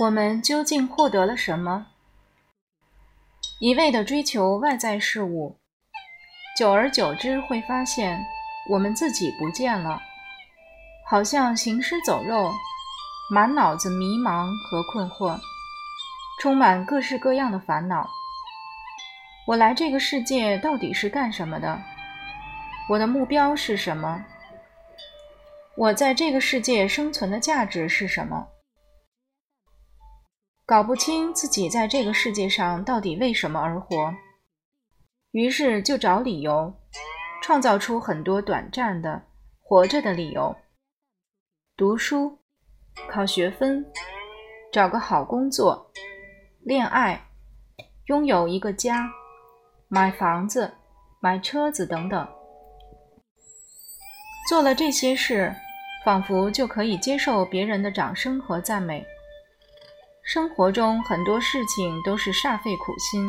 我们究竟获得了什么？一味的追求外在事物，久而久之会发现我们自己不见了，好像行尸走肉，满脑子迷茫和困惑，充满各式各样的烦恼。我来这个世界到底是干什么的？我的目标是什么？我在这个世界生存的价值是什么？搞不清自己在这个世界上到底为什么而活，于是就找理由，创造出很多短暂的活着的理由：读书、考学分、找个好工作、恋爱、拥有一个家、买房子、买车子等等。做了这些事，仿佛就可以接受别人的掌声和赞美。生活中很多事情都是煞费苦心，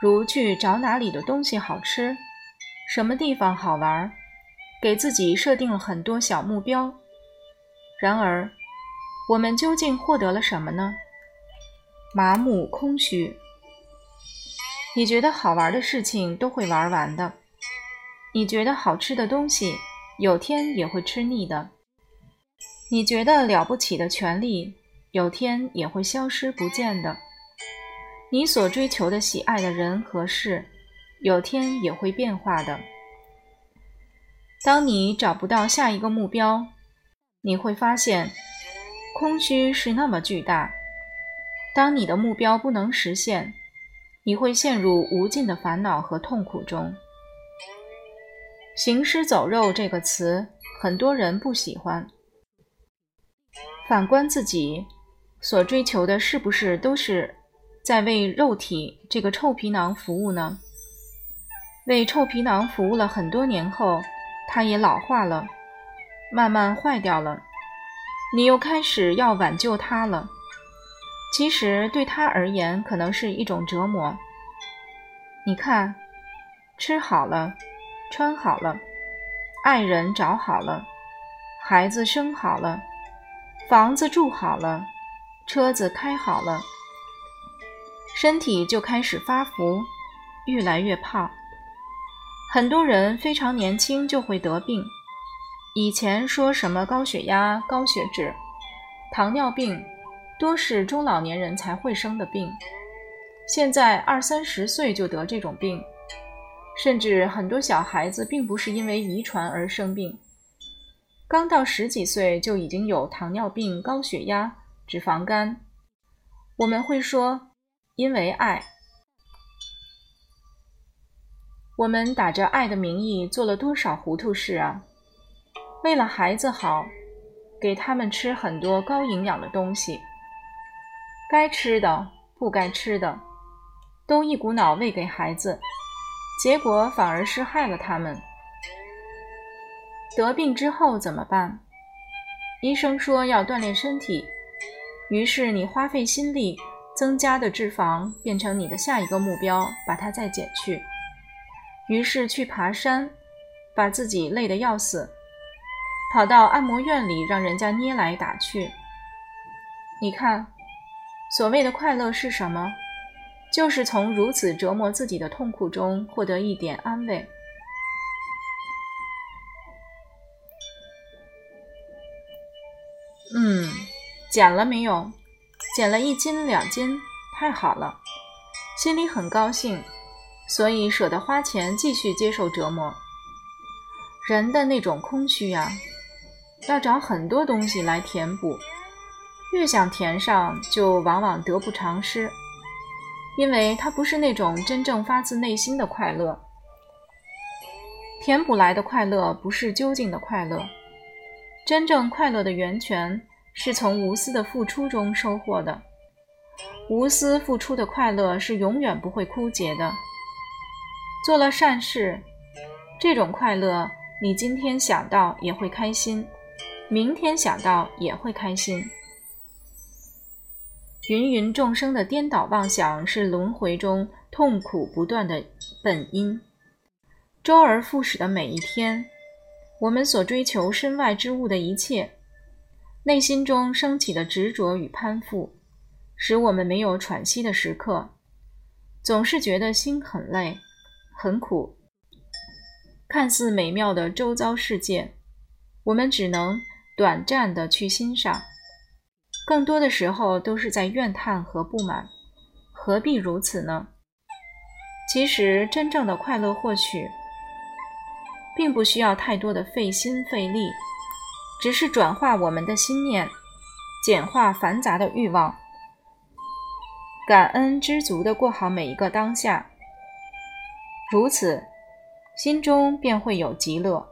如去找哪里的东西好吃，什么地方好玩，给自己设定了很多小目标。然而，我们究竟获得了什么呢？麻木空虚。你觉得好玩的事情都会玩完的，你觉得好吃的东西有天也会吃腻的，你觉得了不起的权利。有天也会消失不见的。你所追求的、喜爱的人和事，有天也会变化的。当你找不到下一个目标，你会发现空虚是那么巨大。当你的目标不能实现，你会陷入无尽的烦恼和痛苦中。行尸走肉这个词，很多人不喜欢。反观自己。所追求的是不是都是在为肉体这个臭皮囊服务呢？为臭皮囊服务了很多年后，它也老化了，慢慢坏掉了。你又开始要挽救它了。其实对它而言，可能是一种折磨。你看，吃好了，穿好了，爱人找好了，孩子生好了，房子住好了。车子开好了，身体就开始发福，越来越胖。很多人非常年轻就会得病。以前说什么高血压、高血脂、糖尿病，多是中老年人才会生的病。现在二三十岁就得这种病，甚至很多小孩子并不是因为遗传而生病，刚到十几岁就已经有糖尿病、高血压。脂肪肝，我们会说，因为爱，我们打着爱的名义做了多少糊涂事啊！为了孩子好，给他们吃很多高营养的东西，该吃的、不该吃的，都一股脑喂给孩子，结果反而是害了他们。得病之后怎么办？医生说要锻炼身体。于是你花费心力增加的脂肪变成你的下一个目标，把它再减去。于是去爬山，把自己累得要死，跑到按摩院里让人家捏来打去。你看，所谓的快乐是什么？就是从如此折磨自己的痛苦中获得一点安慰。嗯。减了没有？减了一斤两斤，太好了，心里很高兴，所以舍得花钱继续接受折磨。人的那种空虚呀，要找很多东西来填补，越想填上，就往往得不偿失，因为它不是那种真正发自内心的快乐。填补来的快乐不是究竟的快乐，真正快乐的源泉。是从无私的付出中收获的，无私付出的快乐是永远不会枯竭的。做了善事，这种快乐，你今天想到也会开心，明天想到也会开心。芸芸众生的颠倒妄想是轮回中痛苦不断的本因。周而复始的每一天，我们所追求身外之物的一切。内心中升起的执着与攀附，使我们没有喘息的时刻，总是觉得心很累、很苦。看似美妙的周遭世界，我们只能短暂的去欣赏，更多的时候都是在怨叹和不满。何必如此呢？其实，真正的快乐获取，并不需要太多的费心费力，只是转化我们的心念，简化繁杂的欲望，感恩知足的过好每一个当下。如此，心中便会有极乐。